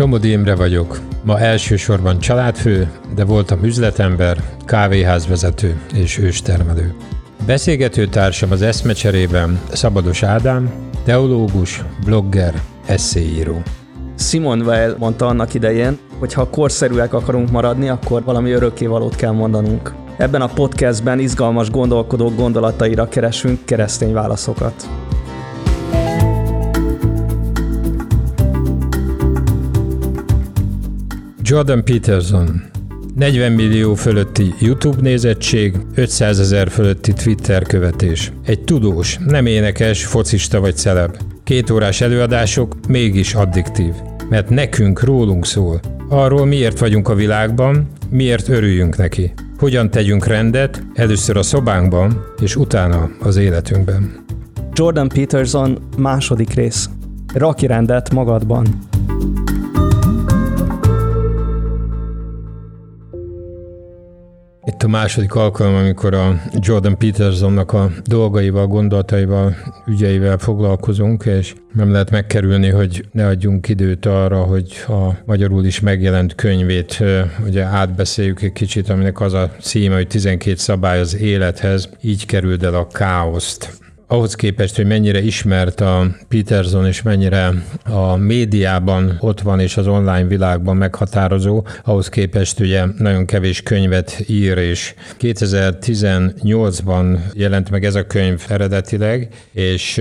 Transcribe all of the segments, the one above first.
Somodi Imre vagyok. Ma elsősorban családfő, de voltam üzletember, kávéházvezető és őstermelő. Beszélgető társam az eszmecserében Szabados Ádám, teológus, blogger, eszéíró. Simon Weil mondta annak idején, hogy ha korszerűek akarunk maradni, akkor valami örökkévalót kell mondanunk. Ebben a podcastben izgalmas gondolkodók gondolataira keresünk keresztény válaszokat. Jordan Peterson 40 millió fölötti YouTube nézettség, 500 ezer fölötti Twitter követés. Egy tudós, nem énekes, focista vagy celeb. Két órás előadások mégis addiktív. Mert nekünk rólunk szól. Arról miért vagyunk a világban, miért örüljünk neki. Hogyan tegyünk rendet, először a szobánkban, és utána az életünkben. Jordan Peterson második rész. Raki rendet magadban. Itt a második alkalom, amikor a Jordan Petersonnak a dolgaival, gondolataival, ügyeivel foglalkozunk, és nem lehet megkerülni, hogy ne adjunk időt arra, hogy a magyarul is megjelent könyvét ugye átbeszéljük egy kicsit, aminek az a címe, hogy 12 szabály az élethez, így került el a káoszt ahhoz képest, hogy mennyire ismert a Peterson, és mennyire a médiában ott van, és az online világban meghatározó, ahhoz képest ugye nagyon kevés könyvet ír, és 2018-ban jelent meg ez a könyv eredetileg, és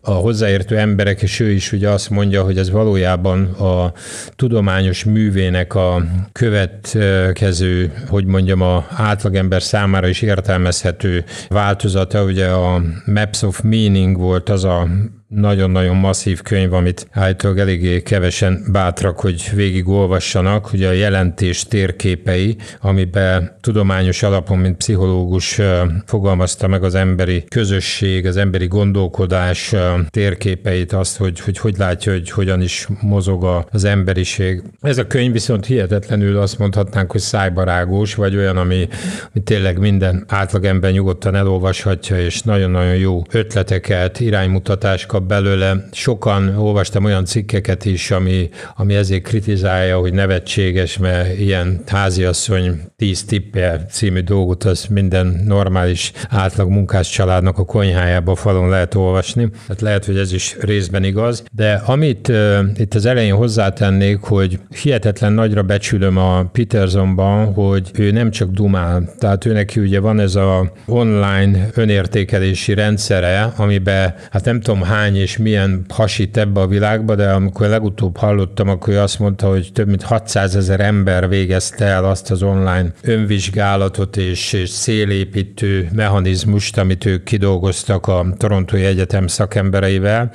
a hozzáértő emberek, és ő is ugye azt mondja, hogy ez valójában a tudományos művének a következő, hogy mondjam, a átlagember számára is értelmezhető változata, ugye a Maps of Meaning volt az a nagyon-nagyon masszív könyv, amit állítólag eléggé kevesen bátrak, hogy végigolvassanak, ugye a jelentés térképei, amiben tudományos alapon, mint pszichológus fogalmazta meg az emberi közösség, az emberi gondolkodás térképeit, azt, hogy hogy, hogy látja, hogy hogyan is mozog az emberiség. Ez a könyv viszont hihetetlenül azt mondhatnánk, hogy szájbarágós, vagy olyan, ami, ami tényleg minden átlagember nyugodtan elolvashatja, és nagyon-nagyon jó ötleteket, iránymutatást belőle. Sokan olvastam olyan cikkeket is, ami, ami ezért kritizálja, hogy nevetséges, mert ilyen háziasszony tíz tippje című dolgot az minden normális átlag munkás családnak a konyhájába falon lehet olvasni. Tehát lehet, hogy ez is részben igaz. De amit uh, itt az elején hozzátennék, hogy hihetetlen nagyra becsülöm a Petersonban, hogy ő nem csak dumál. Tehát ő neki ugye van ez a online önértékelési rendszere, amiben hát nem tudom hány hány és milyen hasít ebbe a világba, de amikor legutóbb hallottam, akkor azt mondta, hogy több mint 600 ezer ember végezte el azt az online önvizsgálatot és, és szélépítő mechanizmust, amit ők kidolgoztak a Torontói Egyetem szakembereivel,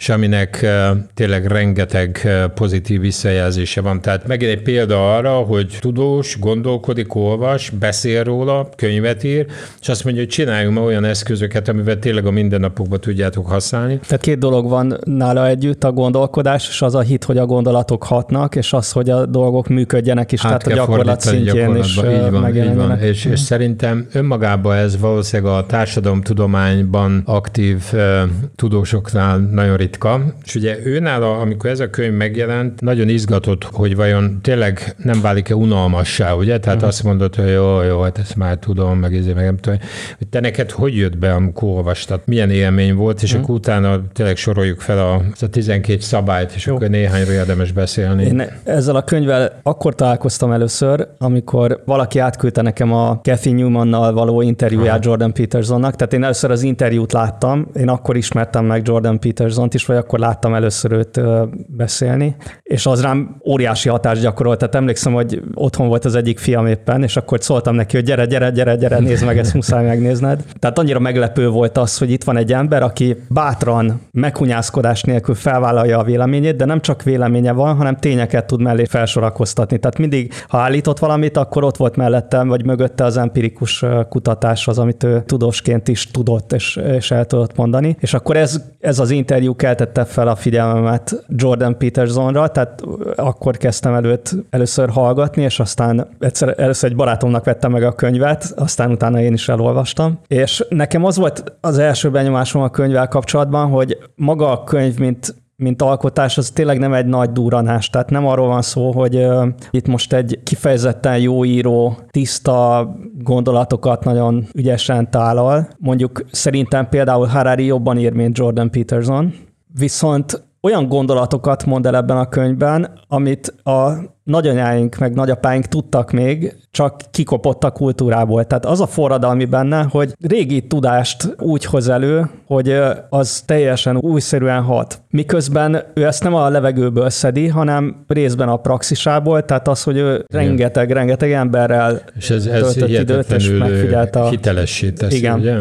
és aminek tényleg rengeteg pozitív visszajelzése van. Tehát megint egy példa arra, hogy tudós, gondolkodik, olvas, beszél róla, könyvet ír, és azt mondja, hogy csináljunk ma olyan eszközöket, amivel tényleg a mindennapokban tudjátok használni. Tehát két dolog van nála együtt, a gondolkodás, és az a hit, hogy a gondolatok hatnak, és az, hogy a dolgok működjenek is, hát tehát a gyakorlat szintjén is így van, így van. És, és szerintem önmagában ez valószínűleg a társadalomtudományban aktív tudósoknál nagyon ritka, és ugye őnála, amikor ez a könyv megjelent, nagyon izgatott, hogy vajon tényleg nem válik-e unalmassá, ugye? Tehát uh-huh. azt mondod, hogy jó, jó, hát ezt már tudom, meg ezért meg nem tudom. Hogy te neked hogy jött be, amikor olvastad? Milyen élmény volt, és uh-huh. akkor utána tényleg soroljuk fel a, a 12 szabályt, és jó. akkor néhányról érdemes beszélni. Én ezzel a könyvvel akkor találkoztam először, amikor valaki átküldte nekem a Kathy Newmannal való interjúját Aha. Jordan Petersonnak, tehát én először az interjút láttam, én akkor ismertem meg Jordan Petersont is, vagy akkor láttam először őt beszélni, és az rám óriási hatást gyakorolt. Tehát emlékszem, hogy otthon volt az egyik fiam éppen, és akkor szóltam neki, hogy gyere, gyere, gyere, gyere, nézd meg, ezt muszáj megnézned. Tehát annyira meglepő volt az, hogy itt van egy ember, aki bátran, meghunyászkodás nélkül felvállalja a véleményét, de nem csak véleménye van, hanem tényeket tud mellé felsorakoztatni. Tehát mindig, ha állított valamit, akkor ott volt mellettem, vagy mögötte az empirikus kutatás az, amit ő tudósként is tudott és, és el tudott mondani. És akkor ez, ez az interjú keltette fel a figyelmemet Jordan Petersonra, tehát akkor kezdtem előtt először hallgatni, és aztán egyszer, először egy barátomnak vettem meg a könyvet, aztán utána én is elolvastam. És nekem az volt az első benyomásom a könyvvel kapcsolatban, hogy maga a könyv, mint mint alkotás, az tényleg nem egy nagy duranás. Tehát nem arról van szó, hogy uh, itt most egy kifejezetten jó író, tiszta gondolatokat nagyon ügyesen tálal. Mondjuk szerintem például Harari jobban ír, mint Jordan Peterson, viszont olyan gondolatokat mond el ebben a könyvben, amit a nagyanyáink meg nagyapáink tudtak még, csak kikopott a kultúrából. Tehát az a forradalmi benne, hogy régi tudást úgy hoz elő, hogy az teljesen újszerűen hat. Miközben ő ezt nem a levegőből szedi, hanem részben a praxisából, tehát az, hogy ő rengeteg, rengeteg emberrel és ez, ez időt, és megfigyelte a... hitelessé teszi, Igen. ugye?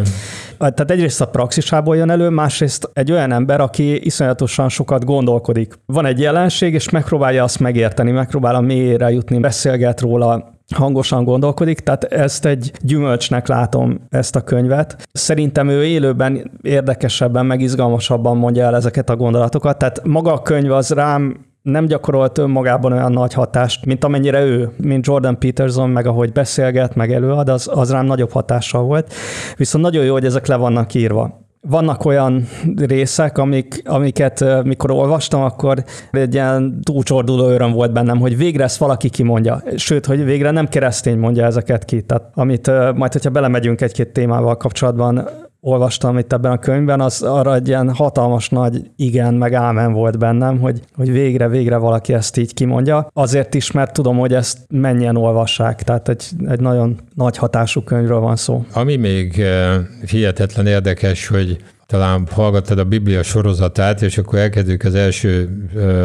Tehát egyrészt a praxisából jön elő, másrészt egy olyan ember, aki iszonyatosan sokat gondolkodik. Van egy jelenség, és megpróbálja azt megérteni, megpróbál a mélyére jutni, beszélget róla, hangosan gondolkodik, tehát ezt egy gyümölcsnek látom ezt a könyvet. Szerintem ő élőben érdekesebben, meg izgalmasabban mondja el ezeket a gondolatokat, tehát maga a könyv az rám nem gyakorolt önmagában olyan nagy hatást, mint amennyire ő, mint Jordan Peterson, meg ahogy beszélget, meg előad, az, az rám nagyobb hatással volt. Viszont nagyon jó, hogy ezek le vannak írva. Vannak olyan részek, amik, amiket mikor olvastam, akkor egy ilyen túlcsorduló öröm volt bennem, hogy végre ezt valaki kimondja. Sőt, hogy végre nem keresztény mondja ezeket ki. Tehát amit majd, hogyha belemegyünk egy-két témával kapcsolatban, olvastam itt ebben a könyvben, az arra egy ilyen hatalmas nagy igen, meg ámen volt bennem, hogy, hogy végre, végre valaki ezt így kimondja. Azért is, mert tudom, hogy ezt mennyien olvassák, tehát egy, egy nagyon nagy hatású könyvről van szó. Ami még eh, hihetetlen érdekes, hogy talán hallgattad a Biblia sorozatát, és akkor elkezdődik az első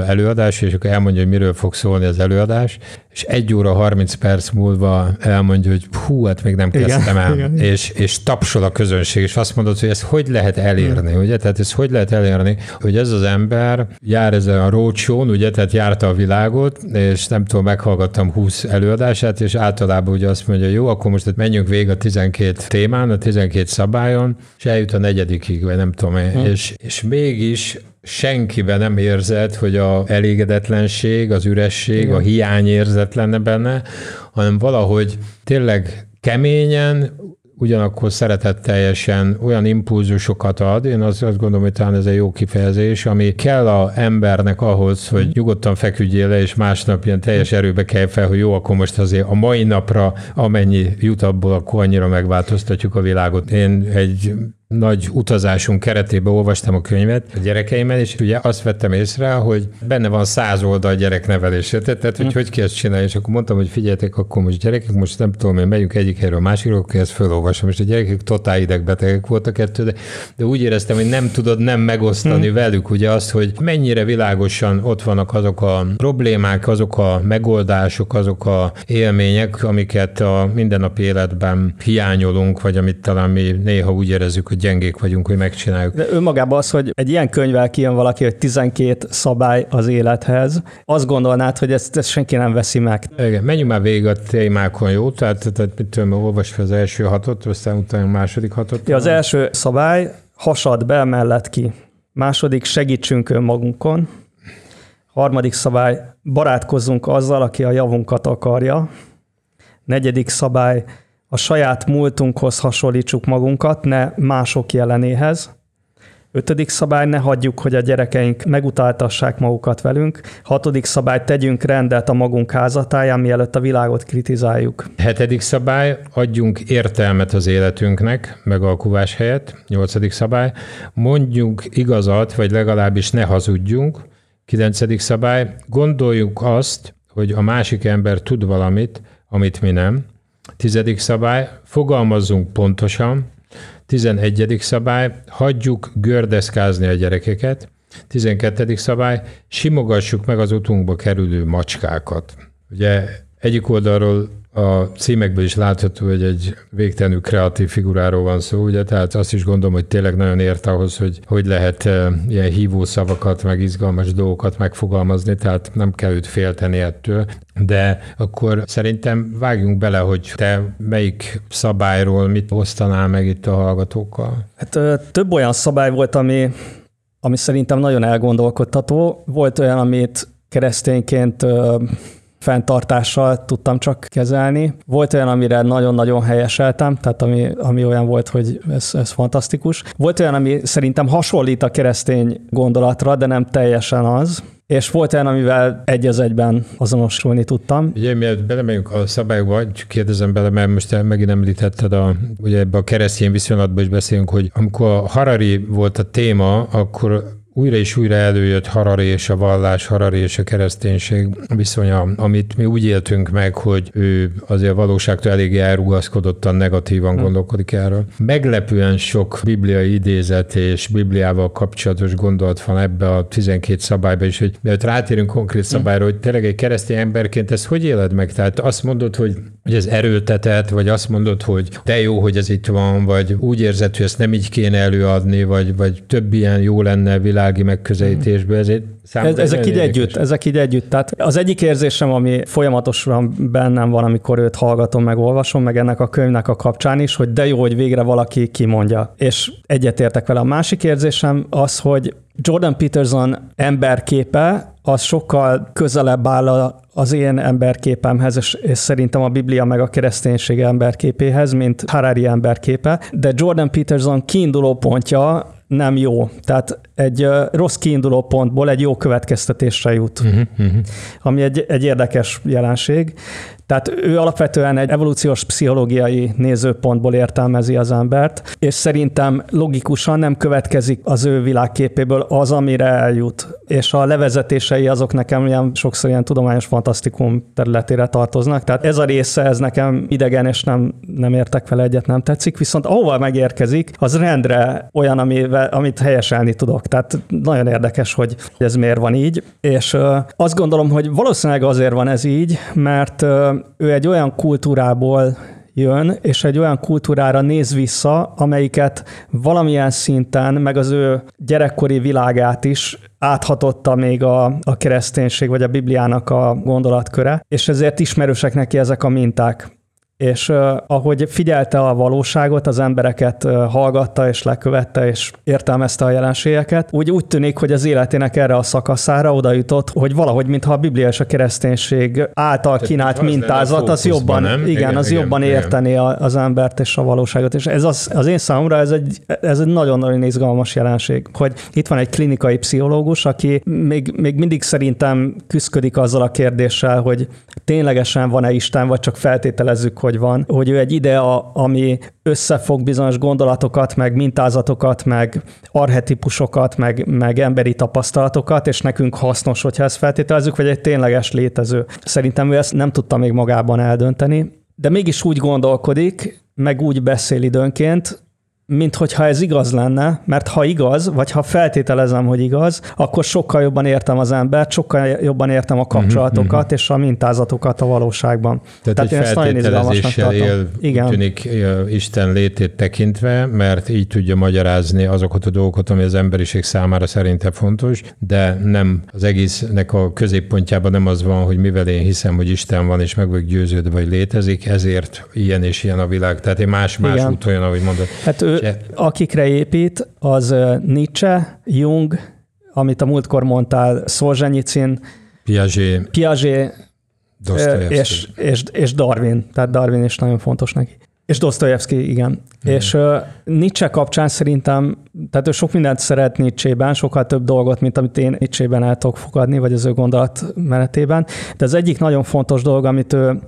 előadás, és akkor elmondja, hogy miről fog szólni az előadás, és egy óra 30 perc múlva elmondja, hogy hú, hát még nem kezdtem el, igen. És, és tapsol a közönség, és azt mondod, hogy ezt hogy lehet elérni, hmm. ugye? Tehát ezt hogy lehet elérni, hogy ez az ember jár ezen a roadshow ugye, tehát járta a világot, és nem tudom, meghallgattam 20 előadását, és általában ugye azt mondja, jó, akkor most menjünk végig a 12 témán, a 12 szabályon, és eljut a negyedikig, vagy nem tudom, hmm. és, és mégis senkiben nem érzed, hogy a elégedetlenség, az üresség, Igen. a hiányérzet lenne benne, hanem valahogy tényleg keményen, ugyanakkor szeretetteljesen olyan impulzusokat ad, én azt, azt gondolom, hogy talán ez egy jó kifejezés, ami kell a embernek ahhoz, hogy nyugodtan feküdjél le, és másnap ilyen teljes erőbe kell fel, hogy jó, akkor most azért a mai napra amennyi jut abból, akkor annyira megváltoztatjuk a világot. Én egy nagy utazásunk keretében olvastam a könyvet a gyerekeimmel, és ugye azt vettem észre, hogy benne van száz oldal gyereknevelésre, tehát hogy hm. hogy kell csinálni, és akkor mondtam, hogy figyeljetek, akkor most gyerekek, most nem tudom, én megyünk egyik helyről a másikról, akkor ezt felolvasom, és a gyerekek totál idegbetegek voltak ettől, de, de úgy éreztem, hogy nem tudod nem megosztani hmm. velük ugye azt, hogy mennyire világosan ott vannak azok a problémák, azok a megoldások, azok a élmények, amiket a mindennapi életben hiányolunk, vagy amit talán mi néha úgy érezzük, hogy gyengék vagyunk, hogy megcsináljuk. De önmagában az, hogy egy ilyen könyvvel kijön valaki, hogy 12 szabály az élethez, azt gondolnád, hogy ezt, ezt senki nem veszi meg. Igen, menjünk már végig a témákon, jó? Tehát, tehát mit tudom, olvasd fel az első hatot, aztán utána a második hatot. Ja, az első szabály, hasad be, mellett ki. Második, segítsünk önmagunkon. Harmadik szabály, barátkozzunk azzal, aki a javunkat akarja. Negyedik szabály, a saját múltunkhoz hasonlítsuk magunkat, ne mások jelenéhez. Ötödik szabály, ne hagyjuk, hogy a gyerekeink megutáltassák magukat velünk. Hatodik szabály, tegyünk rendet a magunk házatáján, mielőtt a világot kritizáljuk. Hetedik szabály, adjunk értelmet az életünknek, megalkuvás helyett. Nyolcadik szabály, mondjunk igazat, vagy legalábbis ne hazudjunk. Kilencedik szabály, gondoljuk azt, hogy a másik ember tud valamit, amit mi nem. Tizedik szabály, fogalmazzunk pontosan. Tizenegyedik szabály, hagyjuk gördeszkázni a gyerekeket. Tizenkettedik szabály, simogassuk meg az utunkba kerülő macskákat. Ugye egyik oldalról a címekből is látható, hogy egy végtelenül kreatív figuráról van szó, ugye, tehát azt is gondolom, hogy tényleg nagyon ért ahhoz, hogy hogy lehet eh, ilyen hívó szavakat, meg izgalmas dolgokat megfogalmazni, tehát nem kell őt félteni ettől, de akkor szerintem vágjunk bele, hogy te melyik szabályról mit osztanál meg itt a hallgatókkal? Hát több olyan szabály volt, ami, ami szerintem nagyon elgondolkodtató. Volt olyan, amit keresztényként fenntartással tudtam csak kezelni. Volt olyan, amire nagyon-nagyon helyeseltem, tehát ami, ami olyan volt, hogy ez, ez fantasztikus. Volt olyan, ami szerintem hasonlít a keresztény gondolatra, de nem teljesen az. És volt olyan, amivel egy az egyben azonosulni tudtam. Ugye, mielőtt belemegyünk a szabályokba, csak kérdezem bele, mert most megint említetted, a, ugye ebbe a keresztény viszonylatban is beszélünk, hogy amikor a Harari volt a téma, akkor újra és újra előjött Harari és a vallás, Harari és a kereszténység viszonya, amit mi úgy éltünk meg, hogy ő azért a valóságtól eléggé elrugaszkodottan negatívan hm. gondolkodik erről. Meglepően sok bibliai idézet és Bibliával kapcsolatos gondolat van ebbe a 12 szabályba is, hogy mert rátérünk konkrét hm. szabályra, hogy tényleg egy keresztény emberként ezt hogy éled meg? Tehát azt mondod, hogy, hogy ez erőltetett, vagy azt mondod, hogy de jó, hogy ez itt van, vagy úgy érzed, hogy ezt nem így kéne előadni, vagy, vagy több ilyen jó lenne világ világi megközelítésből, ezért ez, ezek így együtt, ezek így együtt. Tehát az egyik érzésem, ami folyamatosan bennem van, amikor őt hallgatom, meg olvasom, meg ennek a könyvnek a kapcsán is, hogy de jó, hogy végre valaki kimondja. És egyetértek vele. A másik érzésem az, hogy Jordan Peterson emberképe az sokkal közelebb áll az én emberképemhez, és, és szerintem a Biblia meg a kereszténység emberképéhez, mint Harari emberképe, de Jordan Peterson kiinduló pontja nem jó. Tehát egy rossz kiinduló pontból egy jó következtetésre jut, uh-huh, uh-huh. ami egy, egy érdekes jelenség. Tehát ő alapvetően egy evolúciós pszichológiai nézőpontból értelmezi az embert, és szerintem logikusan nem következik az ő világképéből az, amire eljut. És a levezetései azok nekem ilyen, sokszor ilyen tudományos fantasztikum területére tartoznak. Tehát ez a része, ez nekem idegen, és nem, nem értek vele egyet, nem tetszik. Viszont ahova megérkezik, az rendre olyan, amivel, amit helyeselni tudok. Tehát nagyon érdekes, hogy ez miért van így. És azt gondolom, hogy valószínűleg azért van ez így, mert ő egy olyan kultúrából jön, és egy olyan kultúrára néz vissza, amelyiket valamilyen szinten, meg az ő gyerekkori világát is áthatotta még a, a kereszténység, vagy a Bibliának a gondolatköre, és ezért ismerősek neki ezek a minták és ahogy figyelte a valóságot, az embereket hallgatta és lekövette és értelmezte a jelenségeket, úgy úgy tűnik, hogy az életének erre a szakaszára oda jutott, hogy valahogy, mintha a Biblia és a kereszténység által kínált az mintázat, az jobban, nem? Igen, igen, az igen, jobban igen. érteni az embert és a valóságot. És ez az, az én számomra ez egy, ez egy nagyon-nagyon izgalmas jelenség, hogy itt van egy klinikai pszichológus, aki még, még mindig szerintem küzdik azzal a kérdéssel, hogy ténylegesen van-e Isten, vagy csak feltételezzük, hogy van, hogy ő egy idea, ami összefog bizonyos gondolatokat, meg mintázatokat, meg arhetipusokat, meg, meg emberi tapasztalatokat, és nekünk hasznos, hogyha ezt feltételezzük, vagy egy tényleges létező. Szerintem ő ezt nem tudta még magában eldönteni, de mégis úgy gondolkodik, meg úgy beszél időnként, mint hogyha ez igaz lenne, mert ha igaz, vagy ha feltételezem, hogy igaz, akkor sokkal jobban értem az embert, sokkal jobban értem a kapcsolatokat uh-huh. és a mintázatokat a valóságban. Tehát, Tehát én ezt nagyon izgalmasnak él, Igen. tűnik Isten létét tekintve, mert így tudja magyarázni azokat a dolgokat, ami az emberiség számára szerinte fontos, de nem az egésznek a középpontjában nem az van, hogy mivel én hiszem, hogy Isten van, és meg vagyok győződve, vagy létezik, ezért ilyen és ilyen a világ. Tehát én más-más út olyan, ahogy mondod. Hát ő, Se... akikre épít, az Nietzsche, Jung, amit a múltkor mondtál, Szolzsenyicin, Piaget, Piaget és, és, és Darwin, tehát Darwin is nagyon fontos neki. És Dostoyevsky, igen. Mm. És uh, Nietzsche kapcsán szerintem, tehát ő sok mindent szeret Nietzsche-ben, sokkal több dolgot, mint amit én Nietzsche-ben el tudok fogadni, vagy az ő gondolatmenetében. De az egyik nagyon fontos dolog, amit ő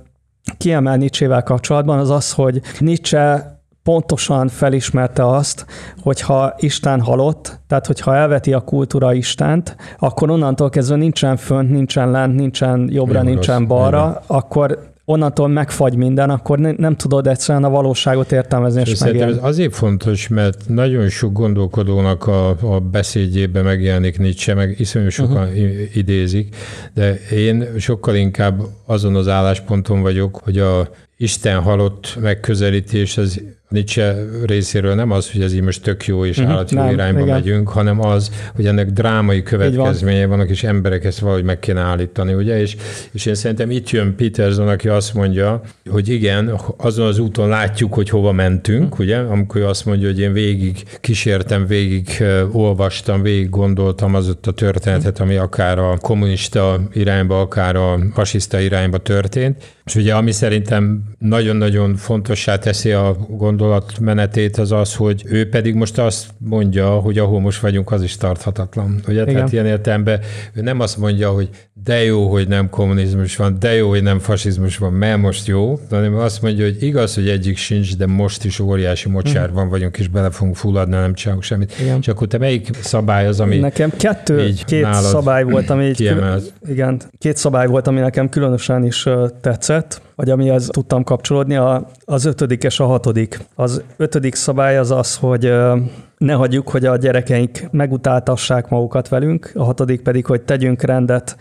kiemel Nietzsche-vel kapcsolatban, az az, hogy Nietzsche pontosan felismerte azt, hogy ha Isten halott, tehát hogyha elveti a kultúra Istent, akkor onnantól kezdve nincsen fönt, nincsen lent, nincsen jobbra, Nem nincsen rossz. balra, Igen. akkor onnantól megfagy minden, akkor ne, nem tudod egyszerűen a valóságot értelmezni és, és megélni. Ez azért fontos, mert nagyon sok gondolkodónak a, a beszédjében megjelenik Nietzsche, meg iszonyú sokan uh-huh. idézik, de én sokkal inkább azon az állásponton vagyok, hogy a Isten halott megközelítés az Nietzsche részéről nem az, hogy ez így most tök jó és uh-huh, állat jó irányba igen. megyünk, hanem az, hogy ennek drámai következményei van. vannak, és emberek ezt valahogy meg kéne állítani, ugye? És, és én szerintem itt jön Peterson, aki azt mondja, hogy igen, azon az úton látjuk, hogy hova mentünk, ugye? Amikor azt mondja, hogy én végig kísértem, végig olvastam, végig gondoltam az ott a történetet, ami akár a kommunista irányba, akár a fasiszta irányba történt, és ugye ami szerintem nagyon-nagyon fontossá teszi a gondolatmenetét az az, hogy ő pedig most azt mondja, hogy ahol most vagyunk, az is tarthatatlan. Ugye? Igen. Tehát ilyen értelemben ő nem azt mondja, hogy de jó, hogy nem kommunizmus van, de jó, hogy nem fasizmus van, mert most jó, hanem azt mondja, hogy igaz, hogy egyik sincs, de most is óriási mocsárban mhm. vagyunk, és bele fogunk fulladni, nem csinálunk semmit. Igen. Csak akkor te melyik szabály az, ami Nekem kettő, két szabály volt, ami így külön, igen, két szabály volt, ami nekem különösen is tetszett, vagy amihez tudtam kapcsolódni, a, az ötödik és a hatodik. Az ötödik szabály az az, hogy ne hagyjuk, hogy a gyerekeink megutáltassák magukat velünk, a hatodik pedig, hogy tegyünk rendet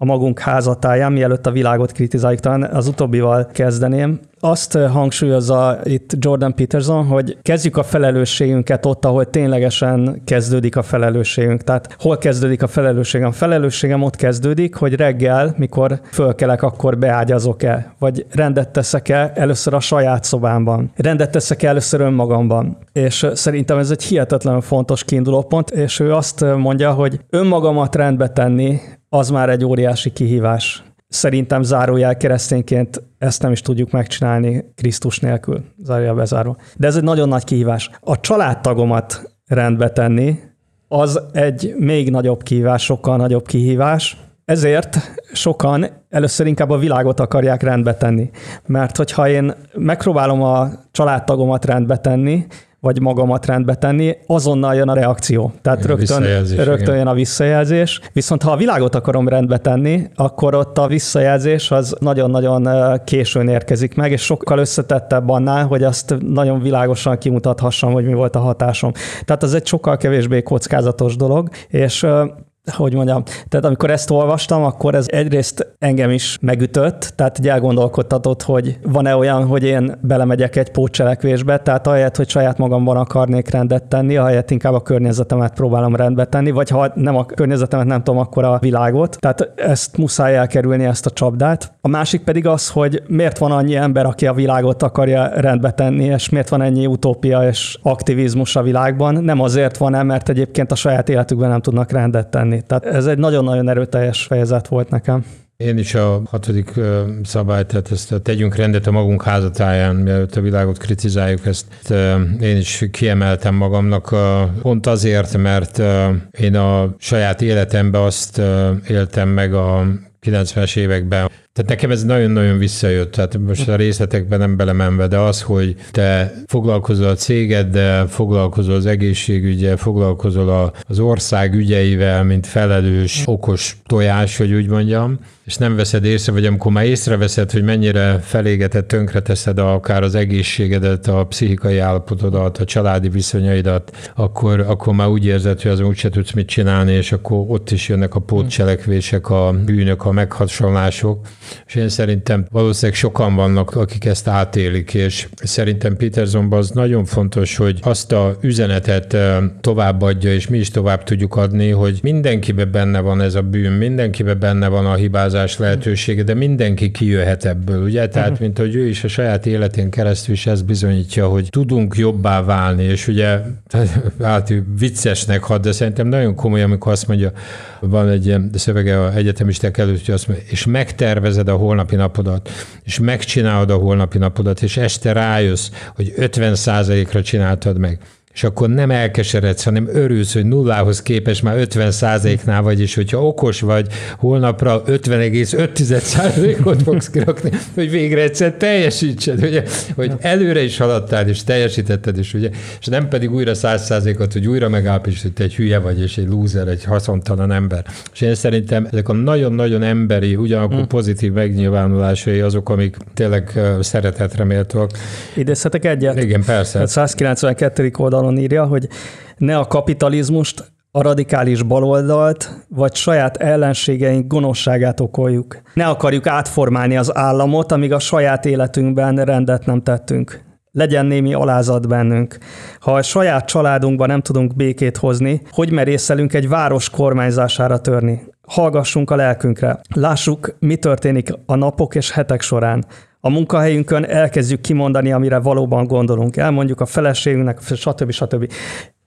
a magunk házatáján, mielőtt a világot kritizáljuk. Talán az utóbbival kezdeném. Azt hangsúlyozza itt Jordan Peterson, hogy kezdjük a felelősségünket ott, ahol ténylegesen kezdődik a felelősségünk. Tehát hol kezdődik a felelősségem? A felelősségem ott kezdődik, hogy reggel, mikor fölkelek, akkor beágyazok-e, vagy rendet teszek-e először a saját szobámban. Rendet teszek-e először önmagamban. És szerintem ez egy hihetetlenül fontos kiindulópont, és ő azt mondja, hogy önmagamat rendbe tenni, az már egy óriási kihívás. Szerintem zárójel keresztényként ezt nem is tudjuk megcsinálni Krisztus nélkül, zárójel bezárva. De ez egy nagyon nagy kihívás. A családtagomat rendbe tenni, az egy még nagyobb kihívás, sokkal nagyobb kihívás, ezért sokan először inkább a világot akarják rendbe tenni. Mert hogyha én megpróbálom a családtagomat rendbe tenni, vagy magamat rendbe tenni, azonnal jön a reakció. Tehát rögtön, rögtön jön a visszajelzés. Viszont ha a világot akarom rendbe tenni, akkor ott a visszajelzés az nagyon-nagyon későn érkezik meg, és sokkal összetettebb annál, hogy azt nagyon világosan kimutathassam, hogy mi volt a hatásom. Tehát ez egy sokkal kevésbé kockázatos dolog, és hogy mondjam, tehát amikor ezt olvastam, akkor ez egyrészt engem is megütött, tehát így elgondolkodtatott, hogy van-e olyan, hogy én belemegyek egy pótcselekvésbe, tehát ahelyett, hogy saját magamban akarnék rendet tenni, ahelyett inkább a környezetemet próbálom rendbe tenni, vagy ha nem a környezetemet, nem tudom, akkor a világot. Tehát ezt muszáj elkerülni, ezt a csapdát. A másik pedig az, hogy miért van annyi ember, aki a világot akarja rendbe tenni, és miért van ennyi utópia és aktivizmus a világban. Nem azért van, mert egyébként a saját életükben nem tudnak rendet tenni. Tehát ez egy nagyon-nagyon erőteljes fejezet volt nekem. Én is a hatodik szabályt, tehát ezt tegyünk rendet a magunk házatáján, mielőtt a világot kritizáljuk, ezt én is kiemeltem magamnak, pont azért, mert én a saját életemben azt éltem meg a 90-es években, tehát nekem ez nagyon-nagyon visszajött, tehát most a részletekben nem belemenve, de az, hogy te foglalkozol a cégeddel, foglalkozol az egészségügyel, foglalkozol az ország ügyeivel, mint felelős, okos tojás, hogy úgy mondjam, és nem veszed észre, vagy amikor már észreveszed, hogy mennyire felégetett, tönkreteszed akár az egészségedet, a pszichikai állapotodat, a családi viszonyaidat, akkor, akkor már úgy érzed, hogy azon úgyse tudsz mit csinálni, és akkor ott is jönnek a pótcselekvések, a bűnök, a meghasonlások, és én szerintem valószínűleg sokan vannak, akik ezt átélik, és szerintem Petersonban az nagyon fontos, hogy azt a üzenetet továbbadja, és mi is tovább tudjuk adni, hogy mindenkibe benne van ez a bűn, mindenkibe benne van a hibázás lehetősége, de mindenki kijöhet ebből, ugye? Tehát, uh-huh. mint hogy ő is a saját életén keresztül is ezt bizonyítja, hogy tudunk jobbá válni, és ugye hát viccesnek had, de szerintem nagyon komoly, amikor azt mondja, van egy ilyen szövege a egyetemisták előtt, hogy azt mondja, és megtervezed a holnapi napodat, és megcsinálod a holnapi napodat, és este rájössz, hogy 50%-ra csináltad meg és akkor nem elkeseredsz, hanem örülsz, hogy nullához képest már 50 nál vagy, és hogyha okos vagy, holnapra 50,5 ot fogsz kirakni, hogy végre egyszer teljesítsed, ugye, hogy előre is haladtál, és teljesítetted, és, ugye, és nem pedig újra 100 ot hogy újra megállapítsd, hogy te egy hülye vagy, és egy lúzer, egy haszontalan ember. És én szerintem ezek a nagyon-nagyon emberi, ugyanakkor hmm. pozitív megnyilvánulásai azok, amik tényleg szeretetre méltóak. Idézhetek egyet? Igen, persze. A 192. oldalon oldalon írja, hogy ne a kapitalizmust, a radikális baloldalt, vagy saját ellenségeink gonoszságát okoljuk. Ne akarjuk átformálni az államot, amíg a saját életünkben rendet nem tettünk. legyen némi alázat bennünk. Ha a saját családunkban nem tudunk békét hozni, hogy merészelünk egy város kormányzására törni? Hallgassunk a lelkünkre. Lássuk, mi történik a napok és hetek során. A munkahelyünkön elkezdjük kimondani, amire valóban gondolunk. Elmondjuk a feleségünknek, stb. stb.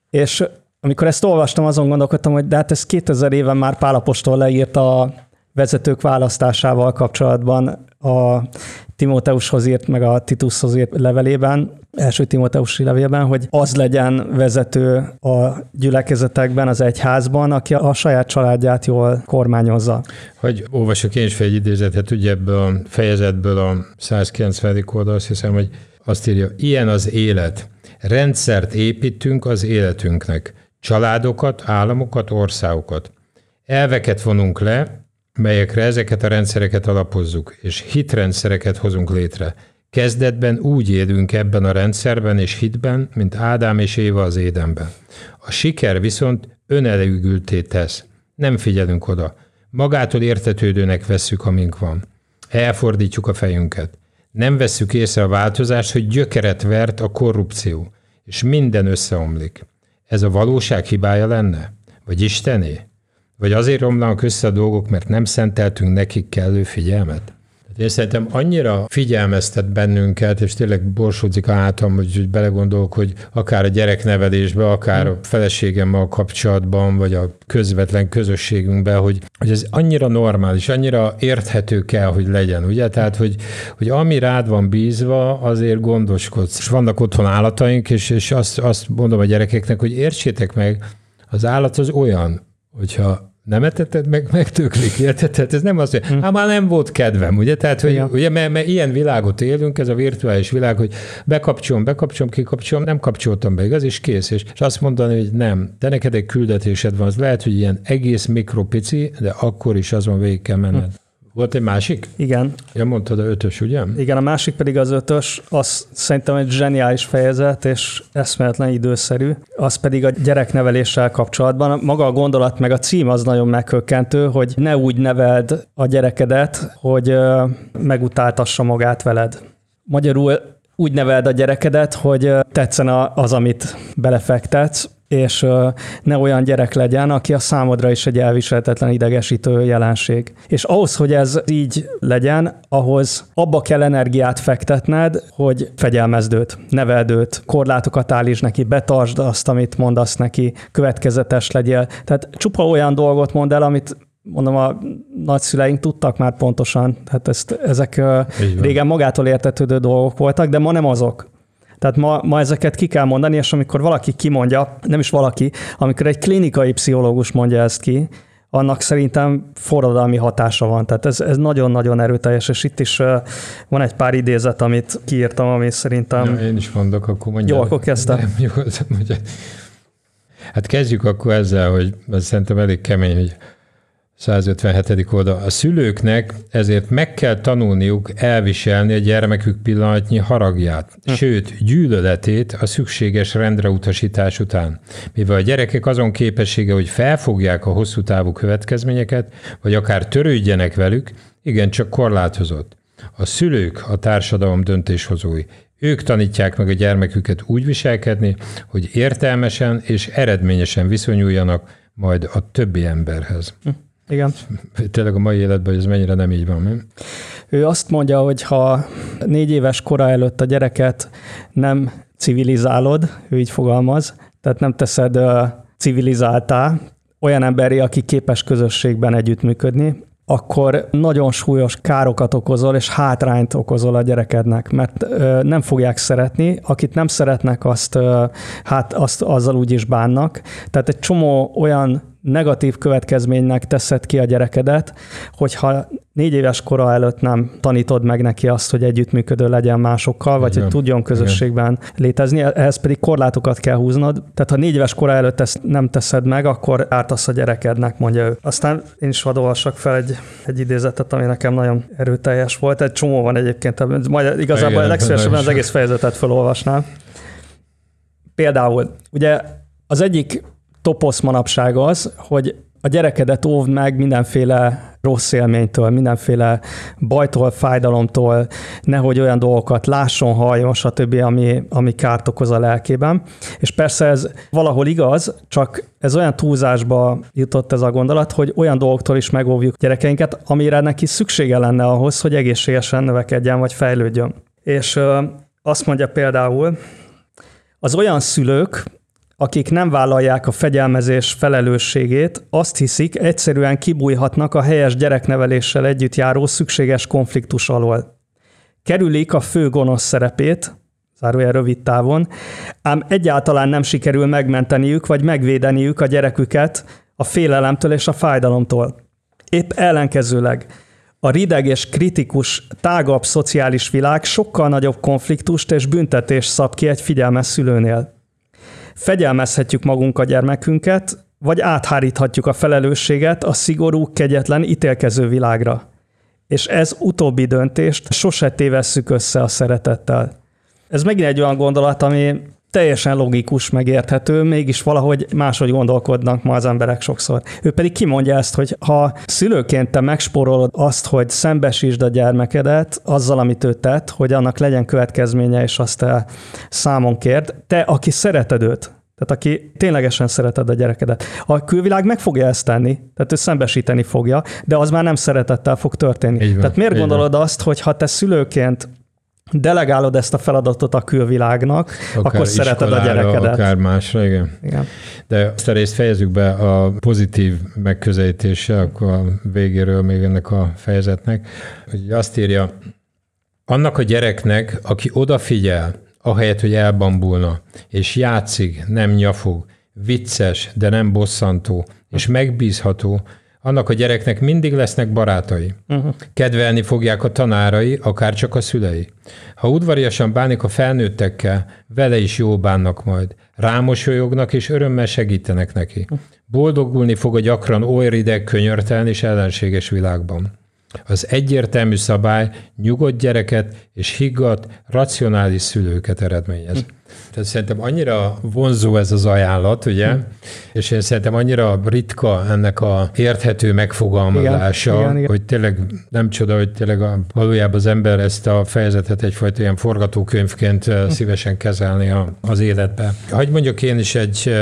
És amikor ezt olvastam, azon gondolkodtam, hogy de hát ez 2000 éven már Pálapostól leírta a vezetők választásával kapcsolatban a Timóteushoz írt, meg a Titushoz írt levelében, első Timóteusi levélben, hogy az legyen vezető a gyülekezetekben, az egyházban, aki a saját családját jól kormányozza. Hogy olvasok én is fel egy idézetet, ugye ebből a fejezetből a 190. oldal, azt hiszem, hogy azt írja, ilyen az élet. Rendszert építünk az életünknek. Családokat, államokat, országokat. Elveket vonunk le, melyekre ezeket a rendszereket alapozzuk, és hitrendszereket hozunk létre. Kezdetben úgy élünk ebben a rendszerben és hitben, mint Ádám és Éva az édenben. A siker viszont önelégülté tesz. Nem figyelünk oda. Magától értetődőnek vesszük, amink van. Elfordítjuk a fejünket. Nem vesszük észre a változást, hogy gyökeret vert a korrupció, és minden összeomlik. Ez a valóság hibája lenne? Vagy Istené? Vagy azért romlanak össze a dolgok, mert nem szenteltünk nekik kellő figyelmet? Én szerintem annyira figyelmeztet bennünket, és tényleg borsódzik a hátam, hogy, hogy belegondolok, hogy akár a gyereknevelésbe, akár a feleségemmel kapcsolatban, vagy a közvetlen közösségünkben, hogy, hogy ez annyira normális, annyira érthető kell, hogy legyen, ugye? Tehát, hogy, hogy ami rád van bízva, azért gondoskodsz. És vannak otthon állataink, és, és azt, azt mondom a gyerekeknek, hogy értsétek meg, az állat az olyan, hogyha nem etetted meg, megtöklik, érted? Tehát ez nem az, hogy hm. hát már nem volt kedvem, ugye? Tehát, hogy, ugye, mert, mert, ilyen világot élünk, ez a virtuális világ, hogy bekapcsolom, bekapcsolom, kikapcsolom, nem kapcsoltam be, igaz, és kész. És, és azt mondani, hogy nem, de neked egy küldetésed van, az lehet, hogy ilyen egész mikropici, de akkor is azon végig kell menned. Hm. Volt egy másik? Igen. Ja, mondtad a ötös, ugye? Igen, a másik pedig az ötös, az szerintem egy zseniális fejezet, és eszméletlen időszerű. Az pedig a gyerekneveléssel kapcsolatban. Maga a gondolat, meg a cím az nagyon meghökkentő, hogy ne úgy neveld a gyerekedet, hogy megutáltassa magát veled. Magyarul úgy neveld a gyerekedet, hogy tetszen az, amit belefektetsz, és ne olyan gyerek legyen, aki a számodra is egy elviselhetetlen idegesítő jelenség. És ahhoz, hogy ez így legyen, ahhoz abba kell energiát fektetned, hogy fegyelmezd őt, neveld őt, korlátokat állíts neki, betartsd azt, amit mondasz neki, következetes legyél. Tehát csupa olyan dolgot mond el, amit mondom, a nagyszüleink tudtak már pontosan, tehát ezt, ezek régen magától értetődő dolgok voltak, de ma nem azok. Tehát ma, ma ezeket ki kell mondani, és amikor valaki kimondja, nem is valaki, amikor egy klinikai pszichológus mondja ezt ki, annak szerintem forradalmi hatása van. Tehát ez, ez nagyon-nagyon erőteljes, és itt is van egy pár idézet, amit kiírtam, ami szerintem... Ja, én is mondok, akkor mondjam. Jó, akkor kezdtem. Nem, jó, Hát kezdjük akkor ezzel, hogy ez szerintem elég kemény, hogy 157. oldal. A szülőknek ezért meg kell tanulniuk elviselni a gyermekük pillanatnyi haragját, hm. sőt, gyűlöletét a szükséges rendre utasítás után. Mivel a gyerekek azon képessége, hogy felfogják a hosszú távú következményeket, vagy akár törődjenek velük, igen, csak korlátozott. A szülők a társadalom döntéshozói. Ők tanítják meg a gyermeküket úgy viselkedni, hogy értelmesen és eredményesen viszonyuljanak majd a többi emberhez. Hm. Igen. Tényleg a mai életben ez mennyire nem így van, mi? Ő azt mondja, hogy ha négy éves kora előtt a gyereket nem civilizálod, ő így fogalmaz, tehát nem teszed civilizáltá, olyan emberi, aki képes közösségben együttműködni, akkor nagyon súlyos károkat okozol, és hátrányt okozol a gyerekednek, mert ö, nem fogják szeretni, akit nem szeretnek, azt, ö, hát azt azzal úgy is bánnak. Tehát egy csomó olyan negatív következménynek teszed ki a gyerekedet, hogyha négy éves kora előtt nem tanítod meg neki azt, hogy együttműködő legyen másokkal, vagy Igen. hogy tudjon közösségben Igen. létezni, ehhez pedig korlátokat kell húznod. Tehát ha négy éves kora előtt ezt nem teszed meg, akkor ártasz a gyerekednek, mondja ő. Aztán én is hadd olvassak fel egy, egy idézetet, ami nekem nagyon erőteljes volt. Egy csomó van egyébként, majd igazából Igen, legszívesebben az egész fejezetet felolvasnám. Például, ugye az egyik toposz manapság az, hogy a gyerekedet óvd meg mindenféle rossz élménytől, mindenféle bajtól, fájdalomtól, nehogy olyan dolgokat lásson, halljon, stb., ami, ami kárt okoz a lelkében. És persze ez valahol igaz, csak ez olyan túlzásba jutott ez a gondolat, hogy olyan dolgoktól is megóvjuk gyerekeinket, amire neki szüksége lenne ahhoz, hogy egészségesen növekedjen vagy fejlődjön. És ö, azt mondja például, az olyan szülők, akik nem vállalják a fegyelmezés felelősségét, azt hiszik, egyszerűen kibújhatnak a helyes gyerekneveléssel együtt járó szükséges konfliktus alól. Kerülik a fő gonosz szerepét, zárójel rövid távon, ám egyáltalán nem sikerül megmenteniük vagy megvédeniük a gyereküket a félelemtől és a fájdalomtól. Épp ellenkezőleg a rideg és kritikus, tágabb szociális világ sokkal nagyobb konfliktust és büntetést szab ki egy figyelmes szülőnél fegyelmezhetjük magunk a gyermekünket, vagy átháríthatjuk a felelősséget a szigorú, kegyetlen, ítélkező világra. És ez utóbbi döntést sose tévesszük össze a szeretettel. Ez megint egy olyan gondolat, ami teljesen logikus, megérthető, mégis valahogy máshogy gondolkodnak ma az emberek sokszor. Ő pedig kimondja ezt, hogy ha szülőként te megspórolod azt, hogy szembesítsd a gyermekedet azzal, amit ő tett, hogy annak legyen következménye, és azt te számon kérd, te, aki szereted őt, tehát aki ténylegesen szereted a gyerekedet. A külvilág meg fogja ezt tenni, tehát ő szembesíteni fogja, de az már nem szeretettel fog történni. Van, tehát miért gondolod van. azt, hogy ha te szülőként delegálod ezt a feladatot a külvilágnak, akár akkor szereted a gyerekedet. Akár másra, igen. igen. De ezt a részt fejezzük be a pozitív megközelítéssel, akkor a végéről még ennek a fejezetnek. Hogy azt írja, annak a gyereknek, aki odafigyel, ahelyett, hogy elbambulna, és játszik, nem nyafog, vicces, de nem bosszantó, és megbízható, annak a gyereknek mindig lesznek barátai. Uh-huh. Kedvelni fogják a tanárai, akár csak a szülei. Ha udvariasan bánik a felnőttekkel, vele is jó bánnak majd. Rámosolyognak és örömmel segítenek neki. Boldogulni fog a gyakran oly rideg, könyörtelen és ellenséges világban. Az egyértelmű szabály nyugodt gyereket és higgadt, racionális szülőket eredményez. Tehát szerintem annyira vonzó ez az ajánlat, ugye, hm. és én szerintem annyira ritka ennek a érthető megfogalmazása, igen, igen, igen. hogy tényleg nem csoda, hogy tényleg a, valójában az ember ezt a fejezetet egyfajta ilyen forgatókönyvként hm. szívesen kezelni a, az életbe. Hogy mondjuk én is egy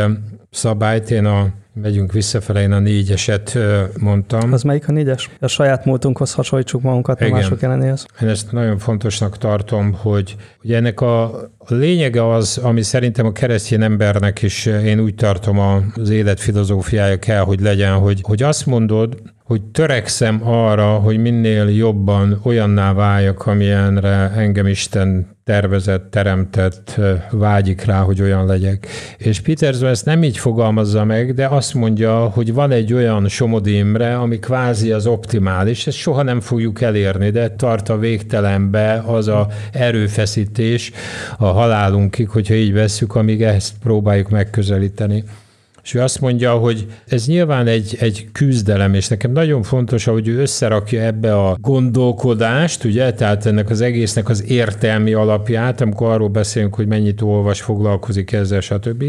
szabályt, én a megyünk visszafele, én a négyeset mondtam. Az melyik a négyes? A saját múltunkhoz hasonlítsuk magunkat Igen. a mások jelenéhez. Én ezt nagyon fontosnak tartom, hogy ugye ennek a lényege az, ami szerintem a keresztény embernek is, én úgy tartom az élet filozófiája kell, hogy legyen, hogy, hogy azt mondod, hogy törekszem arra, hogy minél jobban olyanná váljak, amilyenre engem Isten tervezett, teremtett, vágyik rá, hogy olyan legyek. És Peterson ezt nem így fogalmazza meg, de azt mondja, hogy van egy olyan Somodi Imre, ami kvázi az optimális, ezt soha nem fogjuk elérni, de tart a végtelenbe az a erőfeszítés a halálunkig, hogyha így vesszük, amíg ezt próbáljuk megközelíteni. És ő azt mondja, hogy ez nyilván egy, egy küzdelem, és nekem nagyon fontos, hogy ő összerakja ebbe a gondolkodást, ugye, tehát ennek az egésznek az értelmi alapját, amikor arról beszélünk, hogy mennyit olvas, foglalkozik ezzel, stb.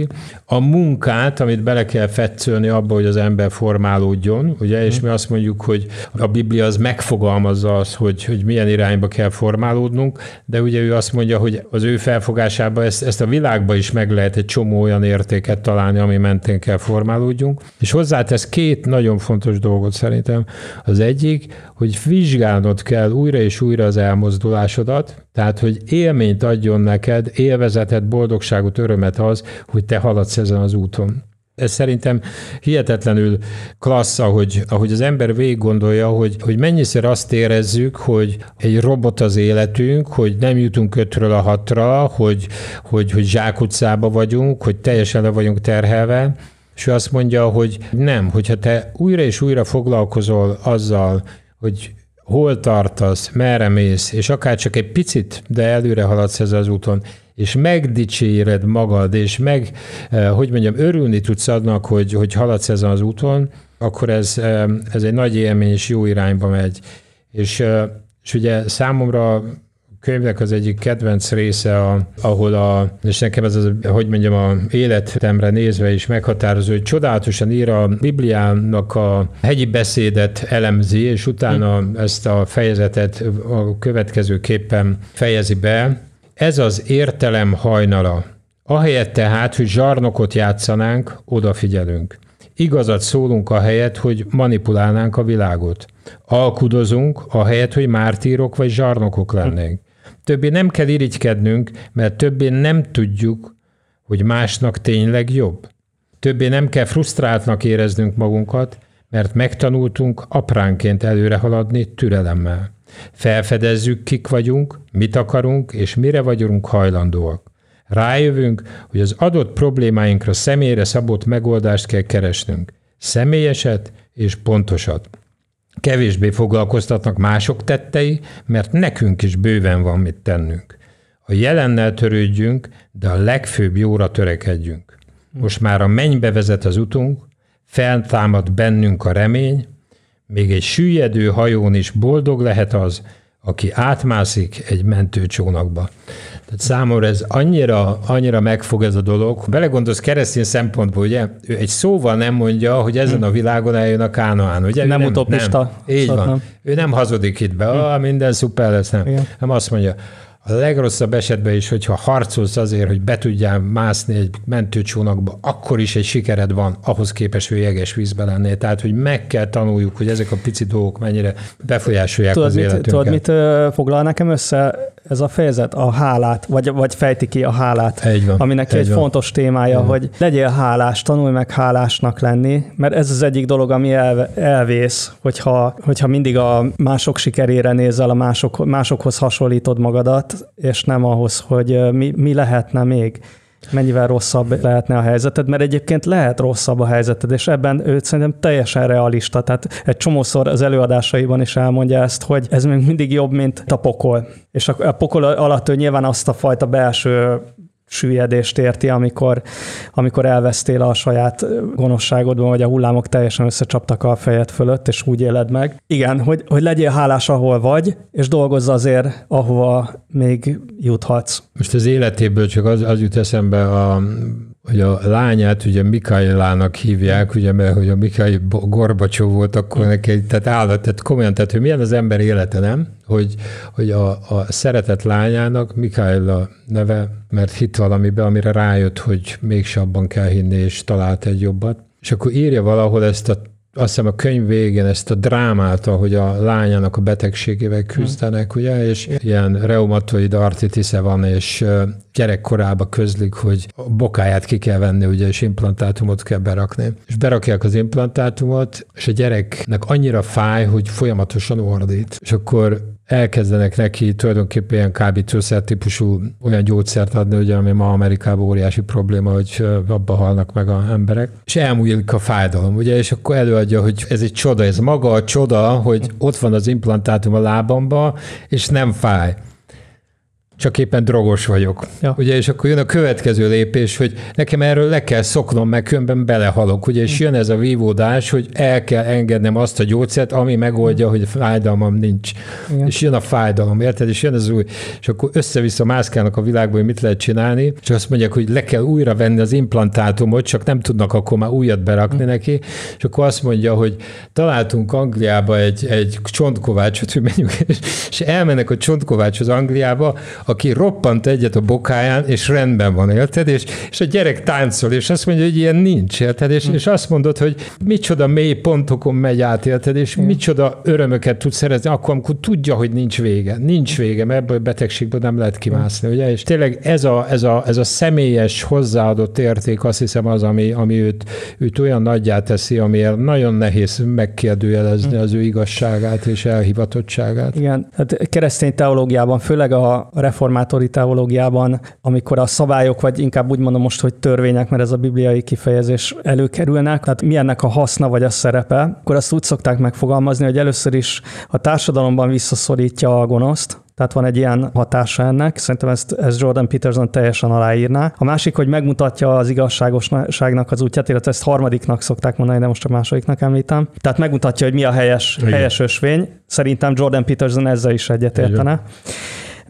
A munkát, amit bele kell fetszölni abba, hogy az ember formálódjon, ugye, és mi azt mondjuk, hogy a Biblia az megfogalmazza azt, hogy, hogy milyen irányba kell formálódnunk, de ugye ő azt mondja, hogy az ő felfogásában ezt, ezt a világba is meg lehet egy csomó olyan értéket találni, ami mentén kell formálódjunk. És hozzátesz két nagyon fontos dolgot szerintem. Az egyik, hogy vizsgálnod kell újra és újra az elmozdulásodat, tehát, hogy élményt adjon neked, élvezetet, boldogságot, örömet az, hogy te haladsz ezen az úton. Ez szerintem hihetetlenül klassz, ahogy, ahogy az ember végig gondolja, hogy, hogy mennyiszer azt érezzük, hogy egy robot az életünk, hogy nem jutunk ötről a hatra, hogy, hogy, hogy zsákutcába vagyunk, hogy teljesen le vagyunk terhelve, és ő azt mondja, hogy nem, hogyha te újra és újra foglalkozol azzal, hogy hol tartasz, merre mész, és akár csak egy picit, de előre haladsz ez az úton, és megdicséred magad, és meg, eh, hogy mondjam, örülni tudsz adnak, hogy, hogy haladsz ezen az úton, akkor ez, eh, ez egy nagy élmény, és jó irányba megy. És, eh, és ugye számomra könyvnek az egyik kedvenc része, a, ahol a, és nekem ez az, hogy mondjam, a életemre nézve is meghatározó, hogy csodálatosan ír a Bibliának a hegyi beszédet elemzi, és utána ezt a fejezetet a következőképpen fejezi be. Ez az értelem hajnala. Ahelyett tehát, hogy zsarnokot játszanánk, odafigyelünk. Igazat szólunk a helyet, hogy manipulálnánk a világot. Alkudozunk helyet, hogy mártírok vagy zsarnokok lennénk. Többé nem kell irigykednünk, mert többé nem tudjuk, hogy másnak tényleg jobb. Többé nem kell frusztráltnak éreznünk magunkat, mert megtanultunk apránként előre haladni türelemmel. Felfedezzük, kik vagyunk, mit akarunk, és mire vagyunk hajlandóak. Rájövünk, hogy az adott problémáinkra személyre szabott megoldást kell keresnünk. Személyeset és pontosat. Kevésbé foglalkoztatnak mások tettei, mert nekünk is bőven van mit tennünk. A jelennel törődjünk, de a legfőbb jóra törekedjünk. Most már a mennybe vezet az utunk, feltámad bennünk a remény, még egy süllyedő hajón is boldog lehet az, aki átmászik egy mentőcsónakba. Tehát számomra ez annyira, annyira megfog ez a dolog. Belegondolsz keresztény szempontból, ugye? Ő egy szóval nem mondja, hogy ezen a világon eljön a Kánoán, ugye? Nem, nem utopista. Nem. Így van. Nem. Ő nem hazudik itt be, ah, minden szuper lesz, nem. Igen. Nem azt mondja, a legrosszabb esetben is, hogyha harcolsz azért, hogy be tudjál mászni egy mentőcsónakba, akkor is egy sikered van, ahhoz képest, hogy jeges vízbe lennél. Tehát, hogy meg kell tanuljuk, hogy ezek a pici dolgok mennyire befolyásolják tudod, az mit, életünket. Tudod, mit foglal nekem össze ez a fejezet? A hálát, vagy, vagy fejti ki a hálát. Egy van, aminek egy, egy van. fontos témája, egy hogy legyél hálás, tanulj meg hálásnak lenni, mert ez az egyik dolog, ami el, elvész, hogyha, hogyha mindig a mások sikerére nézel, a mások, másokhoz hasonlítod magadat, és nem ahhoz, hogy mi, mi lehetne még mennyivel rosszabb lehetne a helyzeted, mert egyébként lehet rosszabb a helyzeted, és ebben ő szerintem teljesen realista. Tehát egy csomószor az előadásaiban is elmondja ezt, hogy ez még mindig jobb, mint a pokol. És a pokol alatt ő nyilván azt a fajta belső süllyedést érti, amikor, amikor elvesztél a saját gonoszságodban, vagy a hullámok teljesen összecsaptak a fejed fölött, és úgy éled meg. Igen, hogy, hogy legyél hálás, ahol vagy, és dolgozz azért, ahova még juthatsz. Most az életéből csak az, az jut eszembe, a, hogy a lányát ugye Mikailának hívják, ugye, mert hogy a Mikail Gorbacsó volt, akkor neki, tehát állat, tehát komolyan, tehát hogy milyen az ember élete, nem? Hogy, hogy a, a szeretett lányának Mikaela neve, mert hit valamibe, amire rájött, hogy mégse abban kell hinni, és talált egy jobbat. És akkor írja valahol ezt a azt hiszem a könyv végén ezt a drámát, ahogy a lányának a betegségével küzdenek, ugye, és ilyen reumatoid artitisze van, és gyerekkorában közlik, hogy a bokáját ki kell venni, ugye, és implantátumot kell berakni. És berakják az implantátumot, és a gyereknek annyira fáj, hogy folyamatosan ordít. És akkor elkezdenek neki tulajdonképpen ilyen kábítószer típusú olyan gyógyszert adni, ugye, ami ma Amerikában óriási probléma, hogy abba halnak meg a emberek, és elmúlik a fájdalom, ugye, és akkor előadja, hogy ez egy csoda, ez maga a csoda, hogy ott van az implantátum a lábamba, és nem fáj csak éppen drogos vagyok. Ja. Ugye, és akkor jön a következő lépés, hogy nekem erről le kell szoknom, meg különben belehalok. Ugye, és jön ez a vívódás, hogy el kell engednem azt a gyógyszert, ami megoldja, hogy fájdalmam nincs. Igen. És jön a fájdalom, érted? És jön az új, és akkor össze-vissza mászkálnak a világban, hogy mit lehet csinálni, és azt mondják, hogy le kell újra venni az implantátumot, csak nem tudnak akkor már újat berakni neki, és akkor azt mondja, hogy találtunk Angliába egy, egy csontkovácsot, hogy menjünk, és elmennek a csontkovácshoz Angliába, aki roppant egyet a bokáján, és rendben van, érted? És, és a gyerek táncol, és azt mondja, hogy ilyen nincs, érted? És, hm. és azt mondod, hogy micsoda mély pontokon megy át, érted? És hm. micsoda örömöket tud szerezni, akkor, amikor tudja, hogy nincs vége. Nincs vége, mert ebből a betegségből nem lehet kimászni, ugye? És tényleg ez a, ez a, ez a személyes hozzáadott érték, azt hiszem az, ami, ami őt, őt olyan nagyjá teszi, amiért nagyon nehéz megkérdőjelezni hm. az ő igazságát és elhivatottságát. Igen, hát keresztény teológiában, főleg a reformátori teológiában, amikor a szabályok, vagy inkább úgy mondom most, hogy törvények, mert ez a bibliai kifejezés előkerülnek, tehát mi ennek a haszna vagy a szerepe, akkor azt úgy szokták megfogalmazni, hogy először is a társadalomban visszaszorítja a gonoszt, tehát van egy ilyen hatása ennek, szerintem ezt, ezt Jordan Peterson teljesen aláírná. A másik, hogy megmutatja az igazságosságnak az útját, illetve ezt harmadiknak szokták mondani, de most a másodiknak említem. Tehát megmutatja, hogy mi a helyes, helyes ösvény. Szerintem Jordan Peterson ezzel is egyetértene.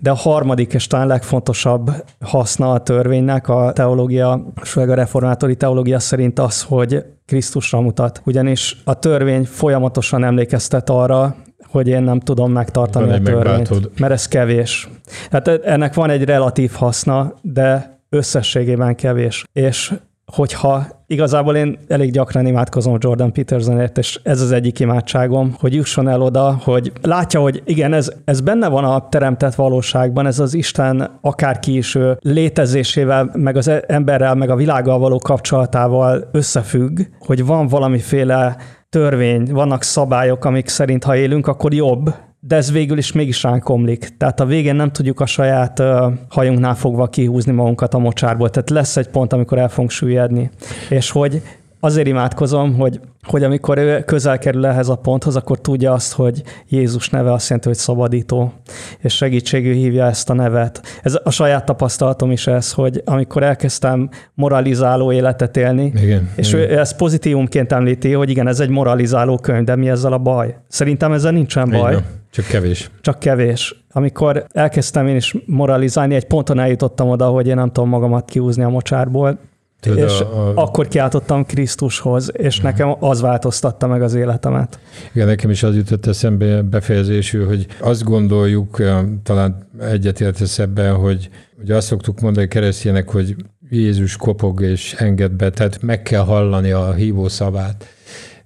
De a harmadik és talán legfontosabb haszna a törvénynek a teológia, főleg a reformátori teológia szerint az, hogy Krisztusra mutat. Ugyanis a törvény folyamatosan emlékeztet arra, hogy én nem tudom megtartani van a törvényt, megbátod. mert ez kevés. Hát ennek van egy relatív haszna, de összességében kevés. És hogyha igazából én elég gyakran imádkozom Jordan Petersonért, és ez az egyik imádságom, hogy jusson el oda, hogy látja, hogy igen, ez, ez benne van a teremtett valóságban, ez az Isten akárki is ő létezésével, meg az emberrel, meg a világgal való kapcsolatával összefügg, hogy van valamiféle törvény, vannak szabályok, amik szerint ha élünk, akkor jobb, de ez végül is mégis ránk omlik. Tehát a végén nem tudjuk a saját hajunknál fogva kihúzni magunkat a mocsárból. Tehát lesz egy pont, amikor el fogunk süllyedni. És hogy azért imádkozom, hogy, hogy amikor ő közel kerül ehhez a ponthoz, akkor tudja azt, hogy Jézus neve azt jelenti, hogy szabadító, és segítségű hívja ezt a nevet. Ez a saját tapasztalatom is ez, hogy amikor elkezdtem moralizáló életet élni, igen, és igen. ő ezt pozitívumként említi, hogy igen, ez egy moralizáló könyv, de mi ezzel a baj? Szerintem ezzel nincsen baj. Igen. Csak kevés. Csak kevés. Amikor elkezdtem én is moralizálni, egy ponton eljutottam oda, hogy én nem tudom magamat kiúzni a mocsárból, Tudod, és a, a... akkor kiáltottam Krisztushoz, és uh-huh. nekem az változtatta meg az életemet. Igen, nekem is az jutott eszembe befejezésül, hogy azt gondoljuk, talán egyetértesz ebben, hogy, hogy azt szoktuk mondani keresztjének, hogy Jézus kopog és enged be, tehát meg kell hallani a hívó szavát.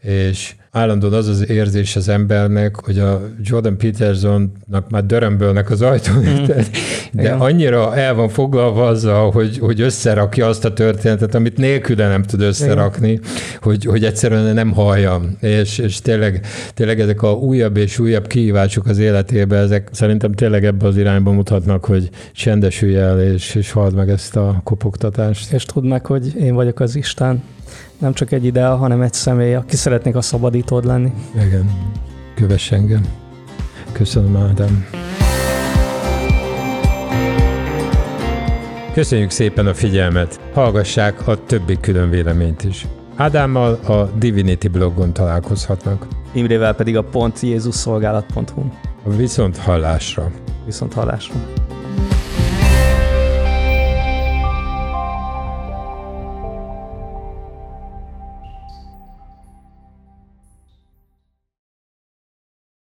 És állandóan az az érzés az embernek, hogy a Jordan Petersonnak már dörömbölnek az ajtón, mm. de Igen. annyira el van foglalva azzal, hogy, hogy összerakja azt a történetet, amit nélküle nem tud összerakni, hogy, hogy egyszerűen nem hallja. És, és tényleg, tényleg ezek a újabb és újabb kihívások az életében, ezek szerintem tényleg ebbe az irányba mutatnak, hogy csendesülj el, és, és halld meg ezt a kopogtatást. És tudd meg, hogy én vagyok az Isten nem csak egy ideál, hanem egy személy, aki szeretnék a szabadítód lenni. Igen, kövess engem. Köszönöm, Ádám. Köszönjük szépen a figyelmet! Hallgassák a többi külön véleményt is. Ádámmal a Divinity blogon találkozhatnak. Imrével pedig a pontjézusszolgálat.hu. Viszont hallásra. Viszont hallásra.